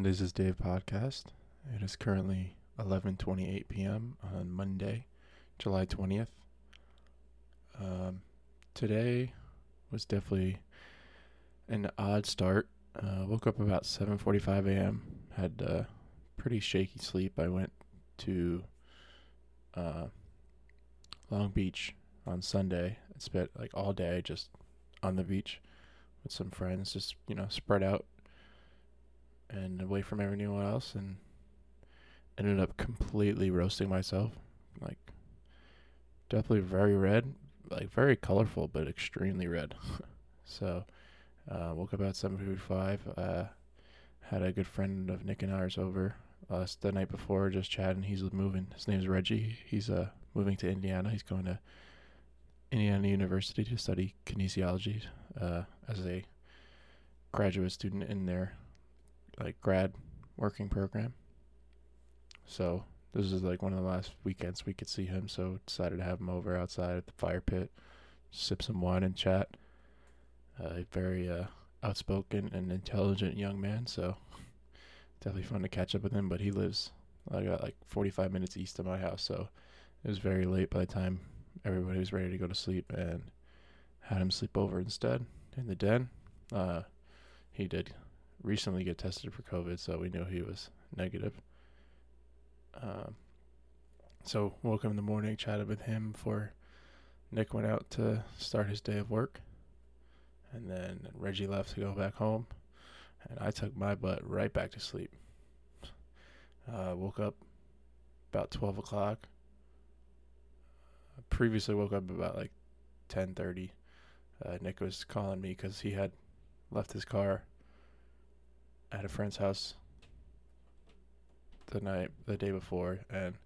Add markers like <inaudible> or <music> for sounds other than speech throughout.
Mondays is Dave podcast. It is currently 11:28 p.m. on Monday, July 20th. Um, today was definitely an odd start. Uh, woke up about 7:45 a.m. Had pretty shaky sleep. I went to uh, Long Beach on Sunday. I spent like all day just on the beach with some friends, just you know, spread out and away from everyone else, and ended up completely roasting myself. Like, definitely very red, like very colorful, but extremely red. <laughs> so, uh, woke up at seven fifty-five. Uh, had a good friend of Nick and ours over us the night before, just chatting. He's moving. His name's Reggie. He's uh moving to Indiana. He's going to Indiana University to study kinesiology uh, as a graduate student in their like grad working program. So this is like one of the last weekends we could see him. So decided to have him over outside at the fire pit, sip some wine and chat. Uh, very uh, outspoken and intelligent young man. So definitely fun to catch up with him. But he lives I got like 45 minutes east of my house, so it was very late by the time everybody was ready to go to sleep and had him sleep over instead in the den. Uh, he did recently get tested for COVID, so we knew he was negative. Um, so woke up in the morning, chatted with him before Nick went out to start his day of work, and then Reggie left to go back home, and I took my butt right back to sleep. Uh, woke up about twelve o'clock previously woke up about like 10:30. Uh, Nick was calling me because he had left his car at a friend's house the night the day before and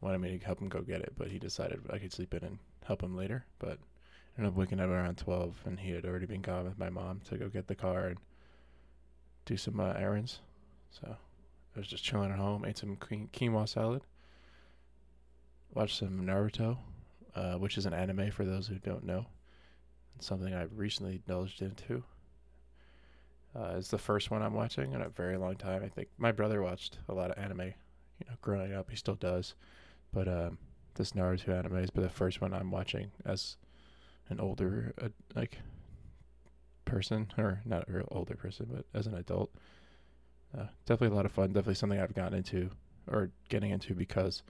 wanted me to help him go get it, but he decided I could sleep in and help him later. But I ended up waking up around 12, and he had already been gone with my mom to go get the car and do some uh, errands. So I was just chilling at home, ate some quinoa salad, watched some Naruto, uh, which is an anime for those who don't know. It's something I've recently indulged into. Uh, it's the first one I'm watching in a very long time. I think my brother watched a lot of anime, you know, growing up. He still does, but um, this Naruto anime is the first one I'm watching as an older uh, like person, or not a real older person, but as an adult. Uh, definitely a lot of fun. Definitely something I've gotten into or getting into because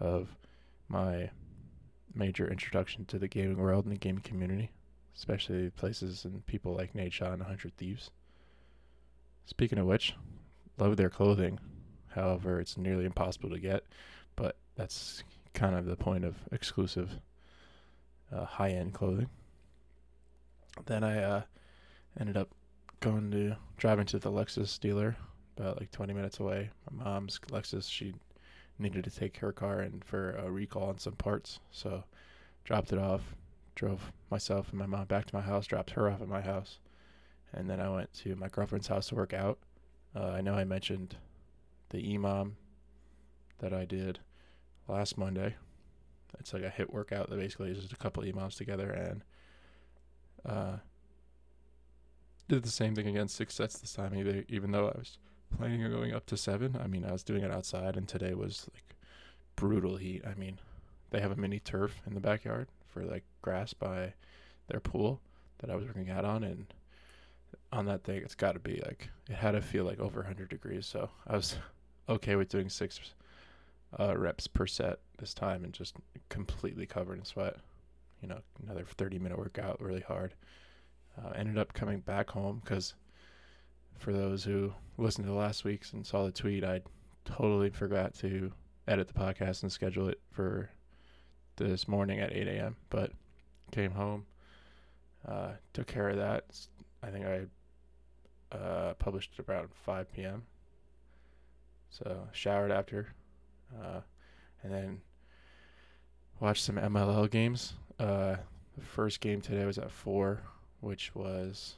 of my major introduction to the gaming world and the gaming community, especially places and people like Nadeshot and 100 Thieves. Speaking of which, love their clothing. However, it's nearly impossible to get, but that's kind of the point of exclusive uh, high end clothing. Then I uh, ended up going to driving to the Lexus dealer about like 20 minutes away. My mom's Lexus, she needed to take her car in for a recall on some parts. So dropped it off, drove myself and my mom back to my house, dropped her off at my house, and then I went to my girlfriend's house to work out. Uh, I know I mentioned the EMOM that I did last Monday. It's like a HIIT workout that basically is just a couple EMOMs together and uh, did the same thing again, six sets this time, either, even though I was planning on going up to seven. I mean, I was doing it outside, and today was like brutal heat. I mean, they have a mini turf in the backyard for like grass by their pool that I was working out on, and on that thing, it's got to be like it had to feel like over 100 degrees. So I was <laughs> okay with doing six uh, reps per set this time, and just completely covered in sweat. You know, another 30 minute workout, really hard. Uh, ended up coming back home because for those who listened to last week's and saw the tweet, I totally forgot to edit the podcast and schedule it for this morning at 8 a.m. But came home, uh, took care of that. I think I uh, published it around 5 p.m. So showered after, uh, and then watched some MLL games. Uh, the first game today was at four, which was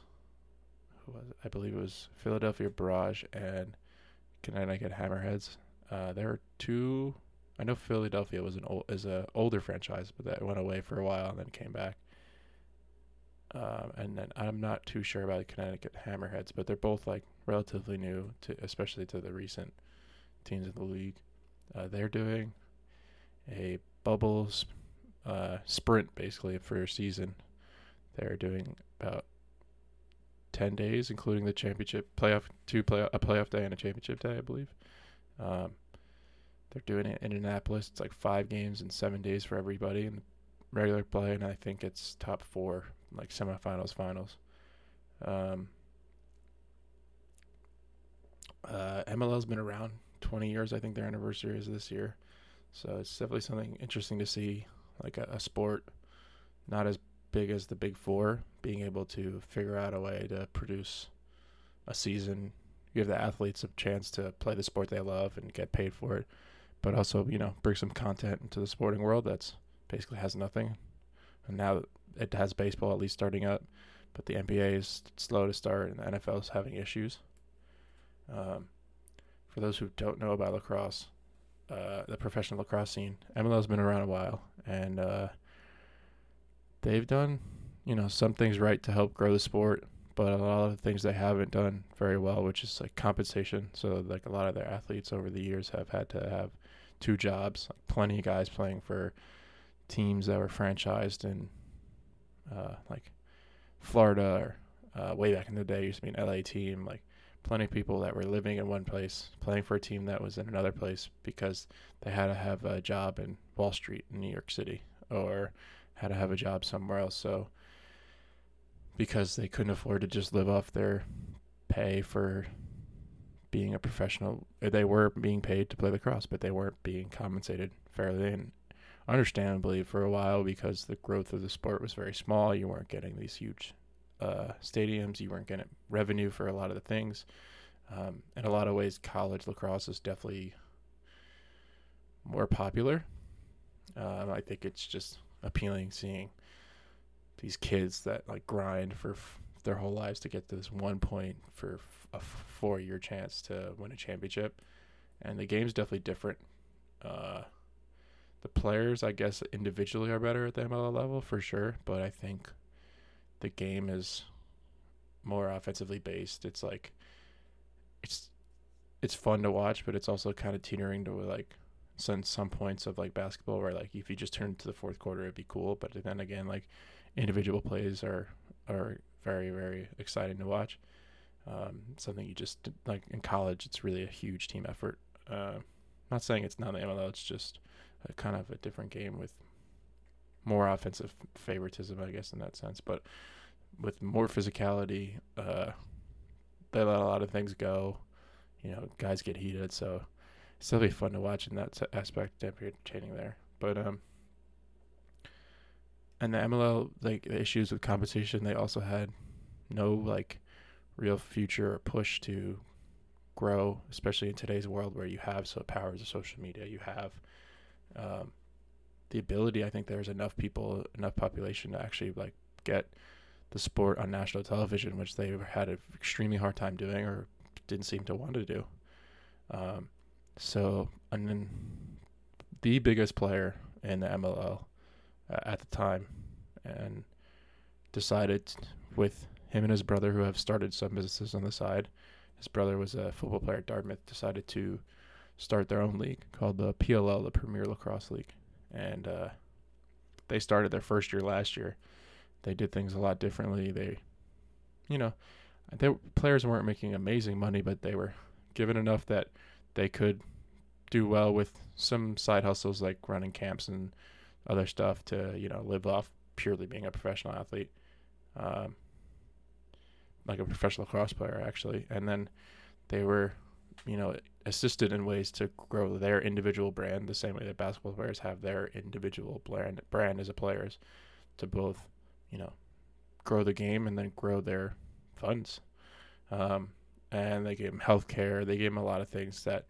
who was it? I believe it was Philadelphia Barrage and Connecticut Hammerheads. Uh, there are two. I know Philadelphia was an old is a older franchise, but that went away for a while and then came back. Uh, and then I'm not too sure about the Connecticut Hammerheads, but they're both like relatively new to, especially to the recent teams in the league. Uh, they're doing a bubbles uh, sprint basically for your season. They're doing about ten days, including the championship playoff, two play a playoff day and a championship day, I believe. Um, they're doing it in Indianapolis. It's like five games in seven days for everybody in regular play, and I think it's top four, like semifinals, finals. Um, uh, MLL's been around 20 years. I think their anniversary is this year, so it's definitely something interesting to see, like a, a sport not as big as the Big Four, being able to figure out a way to produce a season, give the athletes a chance to play the sport they love and get paid for it, but also you know bring some content into the sporting world that's basically has nothing. And now it has baseball at least starting up, but the NBA is slow to start and the NFL is having issues. Um, for those who don't know about lacrosse, uh, the professional lacrosse scene, MLL has been around a while, and uh, they've done, you know, some things right to help grow the sport, but a lot of the things they haven't done very well, which is like compensation. So like a lot of their athletes over the years have had to have two jobs. Plenty of guys playing for teams that were franchised in uh, like Florida or uh, way back in the day used to be an LA team. Like plenty of people that were living in one place playing for a team that was in another place because they had to have a job in Wall Street in New York City or had to have a job somewhere else. So because they couldn't afford to just live off their pay for being a professional, they were being paid to play lacrosse, but they weren't being compensated fairly and understandably for a while because the growth of the sport was very small. You weren't getting these huge uh, stadiums. You weren't getting revenue for a lot of the things. Um, in a lot of ways, college lacrosse is definitely more popular. Um, I think it's just appealing seeing these kids that like grind for f- their whole lives to get to this one point for f- a f- four-year chance to win a championship. And the game's definitely different. Uh, the players, I guess, individually are better at the MLL level for sure, but I think the game is more offensively based. It's like it's it's fun to watch, but it's also kind of teetering to like some some points of like basketball where like if you just turn to the fourth quarter it'd be cool, but then again like individual plays are are very very exciting to watch. Um, something you just like in college, it's really a huge team effort. Uh, not saying it's not the MLL, it's just a kind of a different game with more offensive favoritism, I guess, in that sense. But with more physicality, uh, they let a lot of things go. You know, guys get heated, so it's still be fun to watch in that aspect. Definitely entertaining there, but um, and the MLL like the issues with competition, they also had no like real future or push to grow, especially in today's world where you have so powers of social media, you have um, the ability. I think there's enough people, enough population to actually like get the sport on national television, which they had an extremely hard time doing or didn't seem to want to do. Um, so, and then the biggest player in the MLL uh, at the time, and decided with him and his brother, who have started some businesses on the side. His brother was a football player at Dartmouth. Decided to start their own league called the PLL, the Premier Lacrosse League, and uh, they started their first year last year. They did things a lot differently. They, you know, their players weren't making amazing money, but they were given enough that they could do well with some side hustles like running camps and other stuff to you know live off purely being a professional athlete, um, like a professional cross player actually. And then they were, you know, assisted in ways to grow their individual brand the same way that basketball players have their individual brand brand as a players to both you know grow the game and then grow their funds. Um, and they gave them health care they gave them a lot of things that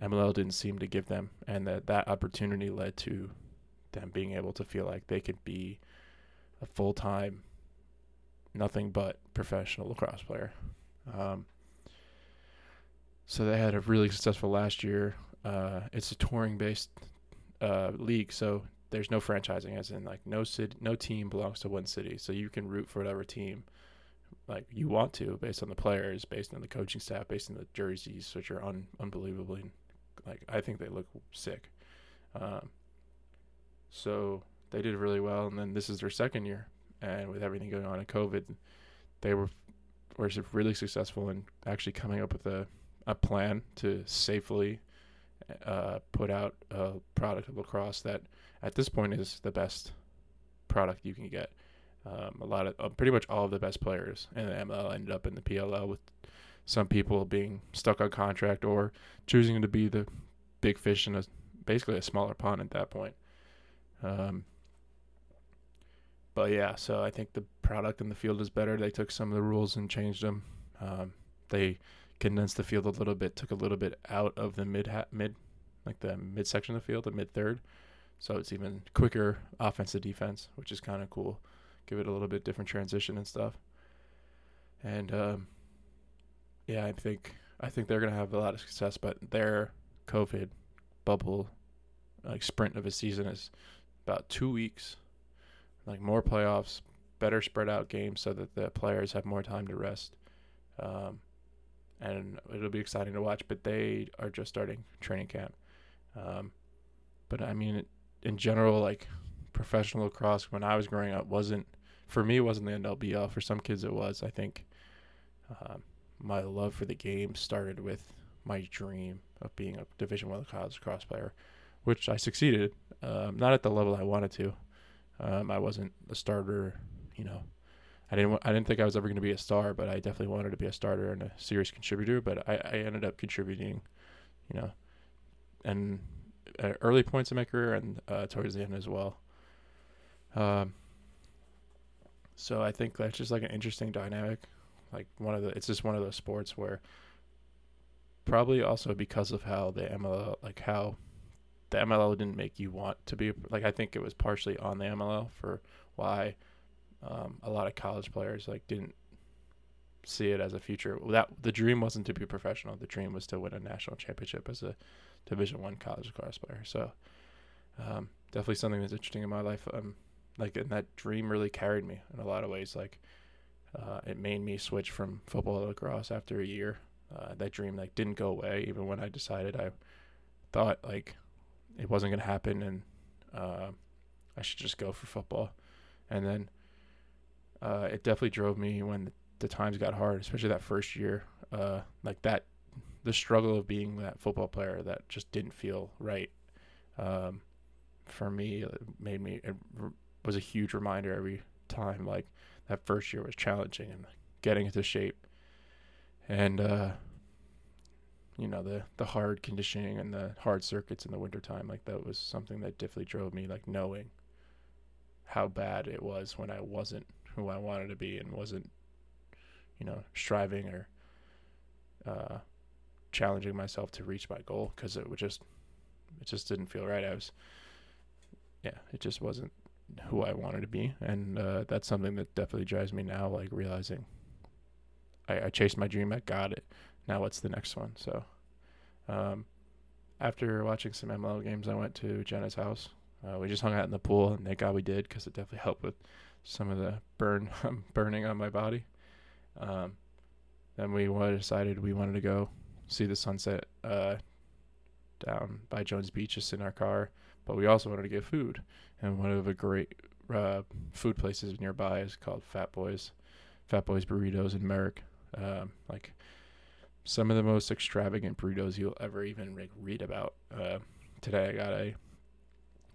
MLL didn't seem to give them and that that opportunity led to them being able to feel like they could be a full-time nothing but professional lacrosse player. Um, so they had a really successful last year. Uh, it's a touring based uh, league, so there's no franchising, as in like no city, no team belongs to one city, so you can root for whatever team like you want to based on the players, based on the coaching staff, based on the jerseys, which are un- unbelievably like I think they look sick. Um, so they did really well, and then this is their second year, and with everything going on in COVID, they were were really successful in actually coming up with a a plan to safely uh, put out a product of lacrosse that at this point is the best product you can get. Um, a lot of uh, pretty much all of the best players in the ML ended up in the PLL with some people being stuck on contract or choosing to be the big fish in a basically a smaller pond at that point. Um, but yeah, so I think the product in the field is better. They took some of the rules and changed them. Um, they condensed the field a little bit, took a little bit out of the mid mid like the mid section of the field, the mid third. So it's even quicker offense to defense, which is kind of cool. Give it a little bit different transition and stuff. And um, yeah, I think I think they're gonna have a lot of success, but their COVID bubble like sprint of a season is about two weeks like more playoffs, better spread out games so that the players have more time to rest. Um, and it'll be exciting to watch. But they are just starting training camp. Um, but I mean, in general, like professional lacrosse when I was growing up wasn't for me. It wasn't the NLBL. For some kids, it was. I think um, my love for the game started with my dream of being a Division One college lacrosse player, which I succeeded. Um, not at the level I wanted to. Um, I wasn't a starter, you know. I didn't. I didn't think I was ever going to be a star, but I definitely wanted to be a starter and a serious contributor. But I, I ended up contributing, you know, and at early points in my career and uh, towards the end as well. Um. So I think that's just like an interesting dynamic, like one of the. It's just one of those sports where. Probably also because of how the MLL, like how the MLL didn't make you want to be like I think it was partially on the MLL for why um, a lot of college players like didn't see it as a future. That the dream wasn't to be professional. The dream was to win a national championship as a Division One college lacrosse player. So um, definitely something that's interesting in my life. Um, like and that dream really carried me in a lot of ways. Like uh, it made me switch from football to lacrosse after a year. Uh, that dream like didn't go away even when I decided I thought like it wasn't going to happen and uh, I should just go for football. And then uh, it definitely drove me when the, times got hard, especially that first year. Uh, like that, the struggle of being that football player that just didn't feel right. Um, for me, it made me, it was a huge reminder every time. Like that first year was challenging and getting into shape. And, uh, you know the the hard conditioning and the hard circuits in the wintertime like that was something that definitely drove me like knowing how bad it was when I wasn't who I wanted to be and wasn't you know striving or uh, challenging myself to reach my goal because it would just it just didn't feel right I was yeah it just wasn't who I wanted to be and uh, that's something that definitely drives me now like realizing I, I chased my dream I got it now what's the next one? So, um, after watching some MLL games, I went to Jenna's house. Uh, we just hung out in the pool, and thank God we did because it definitely helped with some of the burn <laughs> burning on my body. Um, then we decided we wanted to go see the sunset uh, down by Jones Beach, just in our car. But we also wanted to get food, and one of the great uh, food places nearby is called Fat Boys, Fat Boys Burritos in Merrick. Um, like some of the most extravagant burritos you'll ever even read about. Uh, today I got a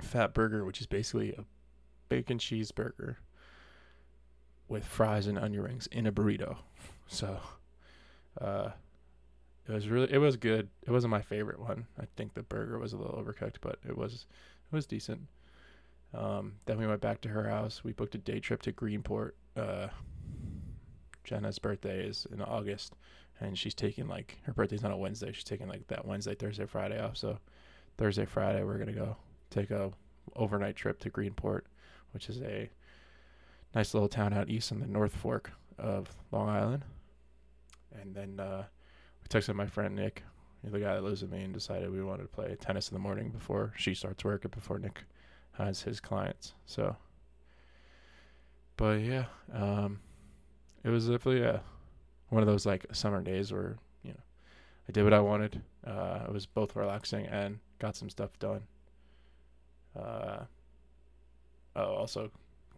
fat burger, which is basically a bacon cheeseburger with fries and onion rings in a burrito. So, uh, it was really it was good. It wasn't my favorite one. I think the burger was a little overcooked, but it was it was decent. Um, then we went back to her house. We booked a day trip to Greenport. Uh, Jenna's birthday is in August, and she's taking like her birthday's on a Wednesday. She's taking like that Wednesday, Thursday, Friday off. So Thursday, Friday, we're gonna go take a overnight trip to Greenport, which is a nice little town out east in the North Fork of Long Island. And then uh, we texted my friend Nick, the guy that lives with me, and decided we wanted to play tennis in the morning before she starts work and before Nick has his clients. So, but yeah, um, it was definitely a, one of those like summer days where you know I did what I wanted. Uh, it was both relaxing and got some stuff done. Uh, oh, also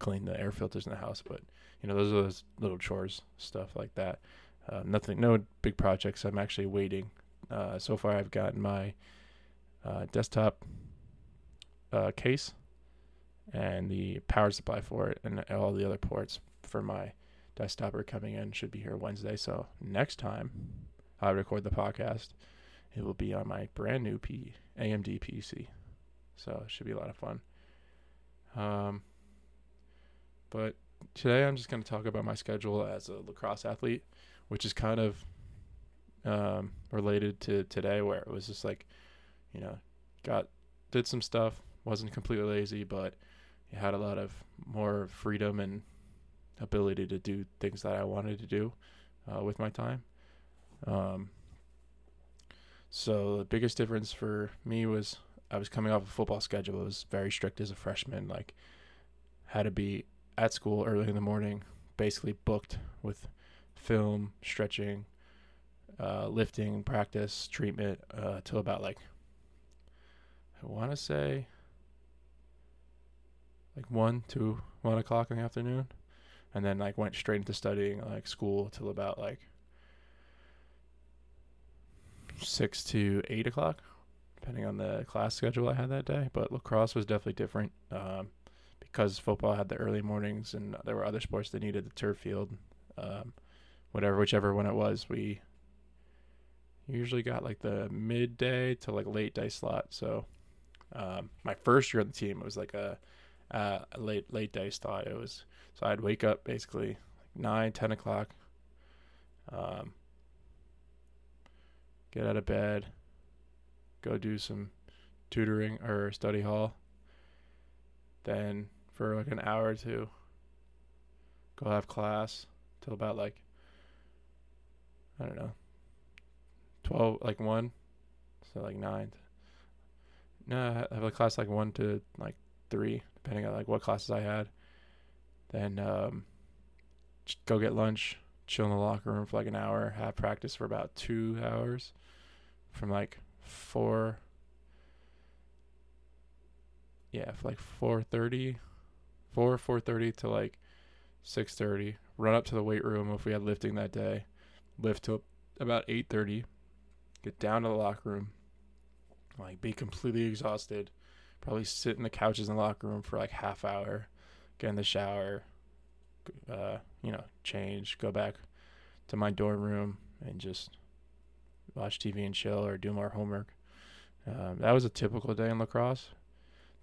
clean the air filters in the house, but you know those are those little chores, stuff like that. Uh, nothing, no big projects. I'm actually waiting. Uh, so far, I've gotten my uh, desktop uh, case and the power supply for it, and all the other ports for my desktop are coming in. Should be here Wednesday. So next time I record the podcast, it will be on my brand new P AMD PC. So it should be a lot of fun. Um, but today I'm just going to talk about my schedule as a lacrosse athlete, which is kind of um, related to today, where it was just like, you know, got did some stuff, wasn't completely lazy, but had a lot of more freedom and ability to do things that I wanted to do uh, with my time. Um, so the biggest difference for me was I was coming off a football schedule. It was very strict as a freshman. Like, had to be at school early in the morning, basically booked with film, stretching, uh, lifting, practice, treatment, uh, till about like I want to say like one, two, one o'clock in the afternoon, and then like went straight into studying like school till about like six to eight o'clock, depending on the class schedule I had that day. But lacrosse was definitely different um, because football had the early mornings, and there were other sports that needed the turf field. Um, whatever, whichever one it was, we usually got like the midday to like late day slot. So um, my first year on the team it was like a, a late late day slot. It was so I'd wake up basically like nine ten o'clock. Um, get out of bed, go do some tutoring or study hall. Then for like an hour or two, go have class till about like I don't know, twelve like one, so like nine. No, I have a class like one to like three, depending on like what classes I had. Then um, go get lunch, chill in the locker room for like an hour, have practice for about two hours, from like four. Yeah, for like four thirty, four four thirty to like six thirty. Run up to the weight room if we had lifting that day. Lift to about eight thirty. Get down to the locker room. Like be completely exhausted. Probably sit in the couches in the locker room for like half hour. Get in the shower. Uh, you know, change. Go back to my dorm room and just watch TV and chill or do more homework. Um, that was a typical day in lacrosse.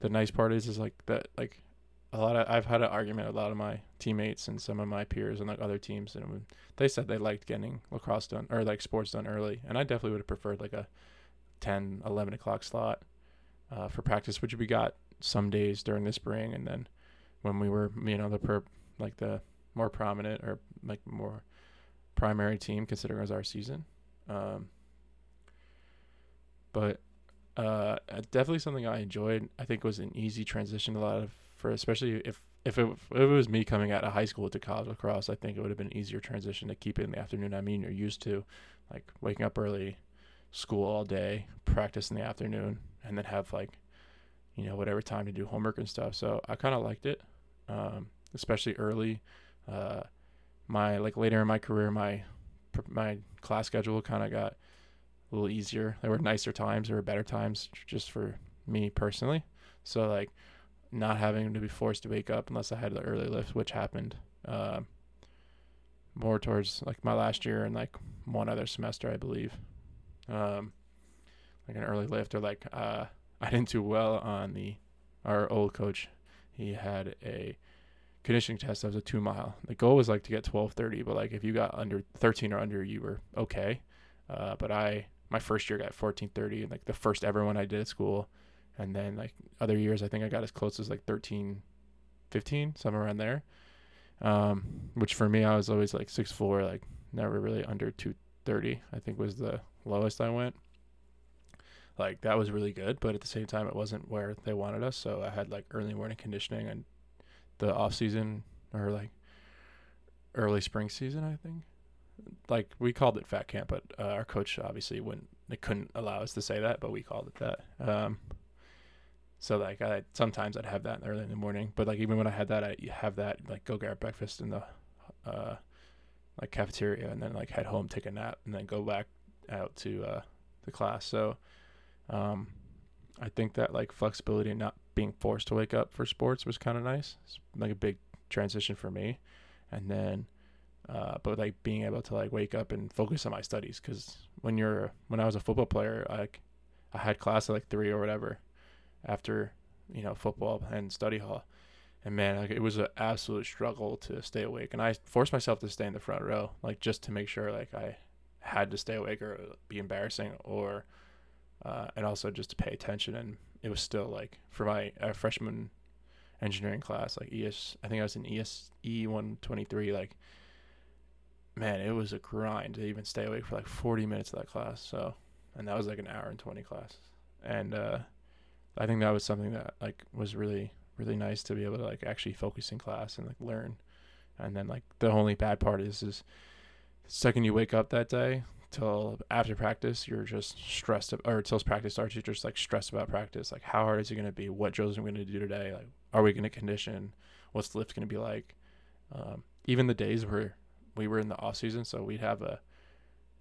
The nice part is, is like that, like a lot of I've had an argument with a lot of my teammates and some of my peers and like other teams, and they said they liked getting lacrosse done or like sports done early, and I definitely would have preferred like a 10, 11 o'clock slot uh, for practice, which we got some days during the spring, and then when we were, you know, the per like the more prominent or like more primary team considering it was our season. Um, but uh, definitely something I enjoyed. I think was an easy transition. A lot of for especially if if it, if it was me coming out of high school to college lacrosse, I think it would have been an easier transition to keep it in the afternoon. I mean, you're used to like waking up early, school all day, practice in the afternoon, and then have like, you know, whatever time to do homework and stuff. So I kind of liked it, um, especially early. Uh, my like later in my career, my my class schedule kind of got a little easier. There were nicer times, there were better times just for me personally. So like not having to be forced to wake up unless I had the early lift, which happened uh, more towards like my last year and like one other semester, I believe. Um, like an early lift or like uh, <laughs> I didn't do well on the our old coach. He had a conditioning test that was a two mile. The goal was like to get twelve thirty, but like if you got under thirteen or under, you were okay. Uh, but I my first year got fourteen thirty, and like the first ever one I did at school and then like other years i think i got as close as like 13 15 somewhere around there um, which for me i was always like six four like never really under 230 i think was the lowest i went like that was really good, but at the same time, it wasn't where they wanted us. So I had like early morning conditioning and the off season or like early spring season, I think. Like we called it fat camp, but uh, our coach obviously wouldn't, they couldn't allow us to say that, but we called it that. Um, so like I sometimes I'd have that early in the morning, but like even when I had that, I have that like go grab breakfast in the uh, like cafeteria and then like head home, take a nap, and then go back out to uh, the class. So um, I think that like flexibility and not being forced to wake up for sports was kind of nice. It's like a big transition for me, and then uh, but like being able to like wake up and focus on my studies because when you're when I was a football player, like I had class at like three or whatever after you know football and study hall. And man like it was an absolute struggle to stay awake. And i forced myself to stay in the front row like just to make sure like i had to stay awake or be embarrassing or uh, and also just to pay attention. And it was still like for my uh, freshman engineering class like es i think i was in es e123 like man it was a grind to even stay awake for like 40 minutes of that class. So and that was like an hour and 20 class and uh I think that was something that like was really really nice to be able to like actually focus in class and like learn. And then like the only bad part is is second you wake up that day till after practice you're just stressed or till practice starts you're just like stressed about practice. Like how hard is it going to be? What drills are we going to do today? Like are we going to condition? What's the lift going to be like? Um, even the days where we were in the off season so we'd have a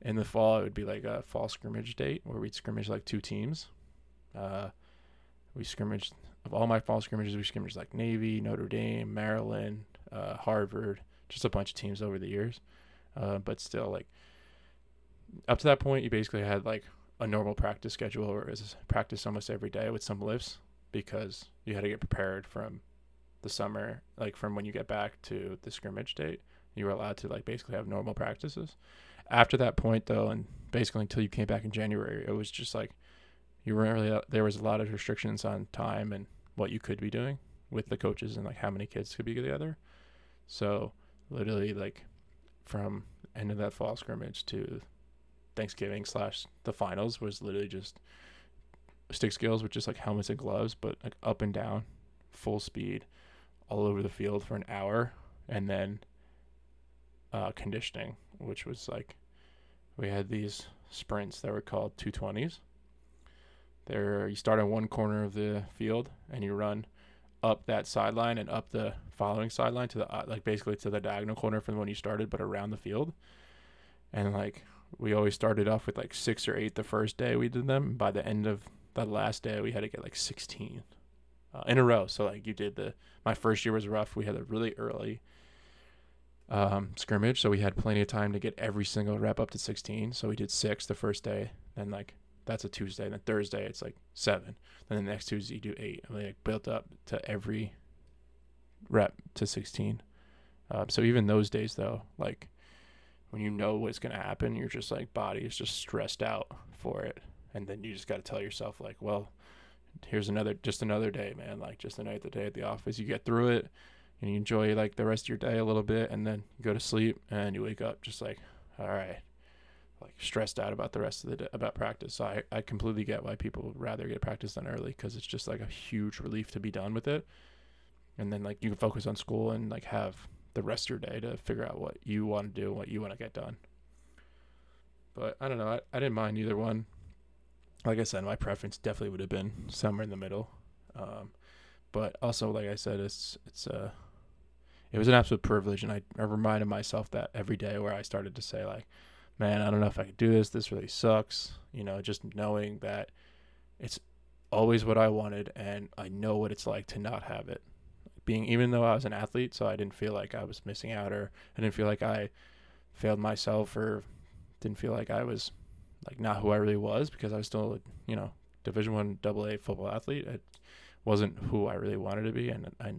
in the fall it would be like a fall scrimmage date where we'd scrimmage like two teams. Uh, we scrimmaged of all my fall scrimmages. We scrimmaged like Navy, Notre Dame, Maryland, uh, Harvard, just a bunch of teams over the years. Uh, but still, like up to that point, you basically had like a normal practice schedule, or practice almost every day with some lifts because you had to get prepared from the summer, like from when you get back to the scrimmage date. You were allowed to like basically have normal practices. After that point, though, and basically until you came back in January, it was just like you weren't really uh, there was a lot of restrictions on time and what you could be doing with the coaches and like how many kids could be together. So literally like from end of that fall scrimmage to Thanksgiving slash the finals was literally just stick skills with just like helmets and gloves, but like up and down, full speed, all over the field for an hour, and then uh, conditioning, which was like we had these sprints that were called 220s, there, you start on one corner of the field and you run up that sideline and up the following sideline to the uh, like basically to the diagonal corner from when you started, but around the field. And like we always started off with like six or eight the first day we did them. By the end of the last day, we had to get like 16 uh, in a row. So like you did the my first year was rough. We had a really early um, scrimmage, so we had plenty of time to get every single rep up to 16. So we did six the first day, then like that's a Tuesday. And then Thursday it's like seven. Then the next Tuesday you do eight. And like built up to every rep to sixteen. Um, so even those days though, like when you know what's gonna happen, you're just like body is just stressed out for it, and then you just got to tell yourself like, well, here's another just another day, man. Like just another day at the office. You get through it, and you enjoy like the rest of your day a little bit, and then you go to sleep, and you wake up just like, all right, like stressed out about the rest of the day, about practice. So I, I completely get why people would rather get practice done early because it's just like a huge relief to be done with it. And then like you can focus on school and like have the rest of your day to figure out what you want to do and what you want to get done. But I don't know. I, I didn't mind either one. Like I said, my preference definitely would have been somewhere in the middle. Um, but also, like I said, it's it's uh, it was an absolute privilege, and I, I reminded myself that every day where I started to say like, man, I don't know if I could do this. This really sucks. You know, just knowing that it's always what I wanted and I know what it's like to not have it. Being even though I was an athlete, so I didn't feel like I was missing out or I didn't feel like I failed myself or didn't feel like I was like not who I really was because I was still, you know, Division One Double A football athlete. It wasn't who I really wanted to be, and I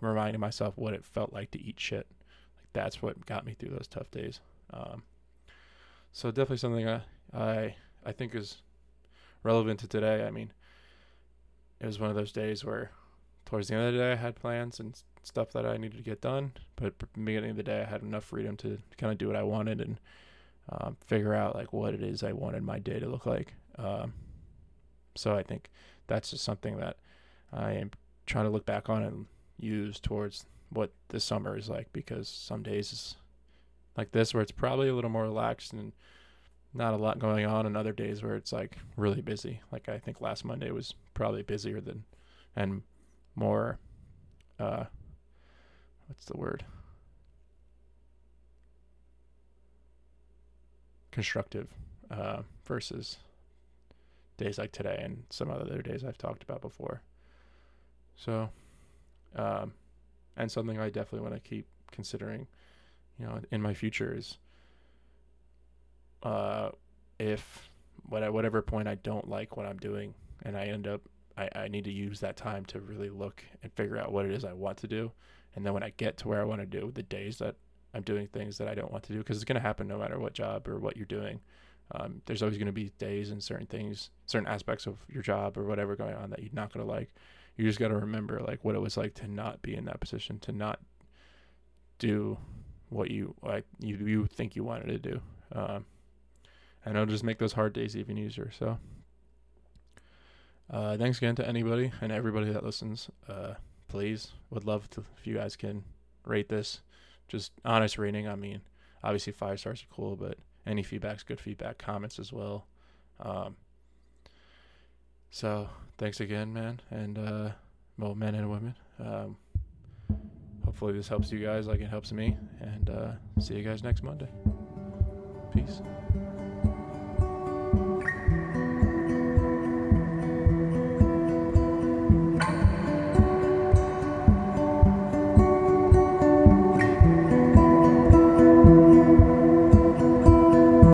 reminded myself what it felt like to eat shit. Like that's what got me through those tough days. Um, so definitely something I I I think is relevant to today. I mean, it was one of those days where towards the end of the day I had plans and stuff that I needed to get done, but beginning of the day I had enough freedom to kind of do what I wanted and um, figure out like what it is I wanted my day to look like. Um, so I think that's just something that I am trying to look back on and use towards what this summer is like because some days like this where it's probably a little more relaxed and not a lot going on and other days where it's like really busy. Like i think last monday was probably busier than and more uh what's the word? Constructive uh versus days like today and some other days i've talked about before. So um and something i definitely want to keep considering you know in my future is uh, if what at whatever point I don't like what I'm doing and I end up I, I need to use that time to really look and figure out what it is I want to do. And then when I get to where I want to do, the days that I'm doing things that I don't want to do, because it's going to happen no matter what job or what you're doing. Um, there's always going to be days and certain things, certain aspects of your job or whatever going on that you're not going to like. You just got to remember like what it was like to not be in that position, to not do what you like you you think you wanted to do. Um, and it'll just make those hard days even easier. So, uh, thanks again to anybody and everybody that listens. Uh, please, would love to if you guys can rate this. Just honest rating. I mean, obviously five stars are cool, but any feedback's good feedback. Comments as well. Um, so thanks again, man, and uh, well, men and women. Um, hopefully this helps you guys like it helps me, and uh, see you guys next Monday. Peace.